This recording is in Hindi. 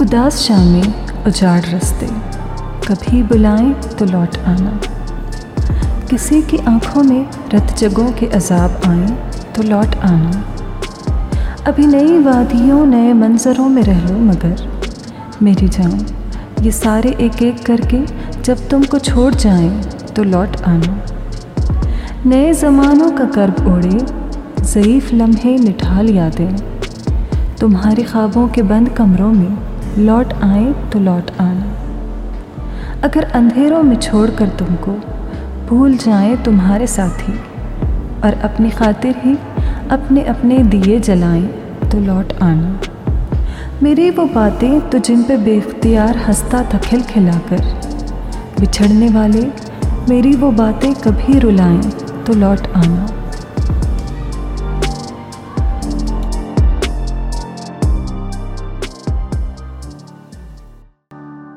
उदास शामें उजाड़ रस्ते। कभी बुलाएँ तो लौट आना। किसी की आँखों में रत जगों के अजाब आए तो लौट आना। अभी नई वादियों, नए मंजरों में रह लो मगर मेरी जान, ये सारे एक एक करके जब तुमको छोड़ जाएँ तो लौट आना। नए ज़मानों का कर्ब ओढ़े ज़यीफ़ लम्हे निठाल यादें। तुम्हारे ख्वाबों के बंद कमरों में लौट आए तो लौट आना। अगर अंधेरों में छोड़कर तुमको भूल जाए तुम्हारे साथी और अपनी खातिर ही अपने अपने दिए जलाएँ तो लौट आना। मेरी वो बातें तो जिन पे बेख्तियार हंसता था खिल खिलाकर। बिछड़ने वाले मेरी वो बातें कभी रुलाएँ तो लौट आना।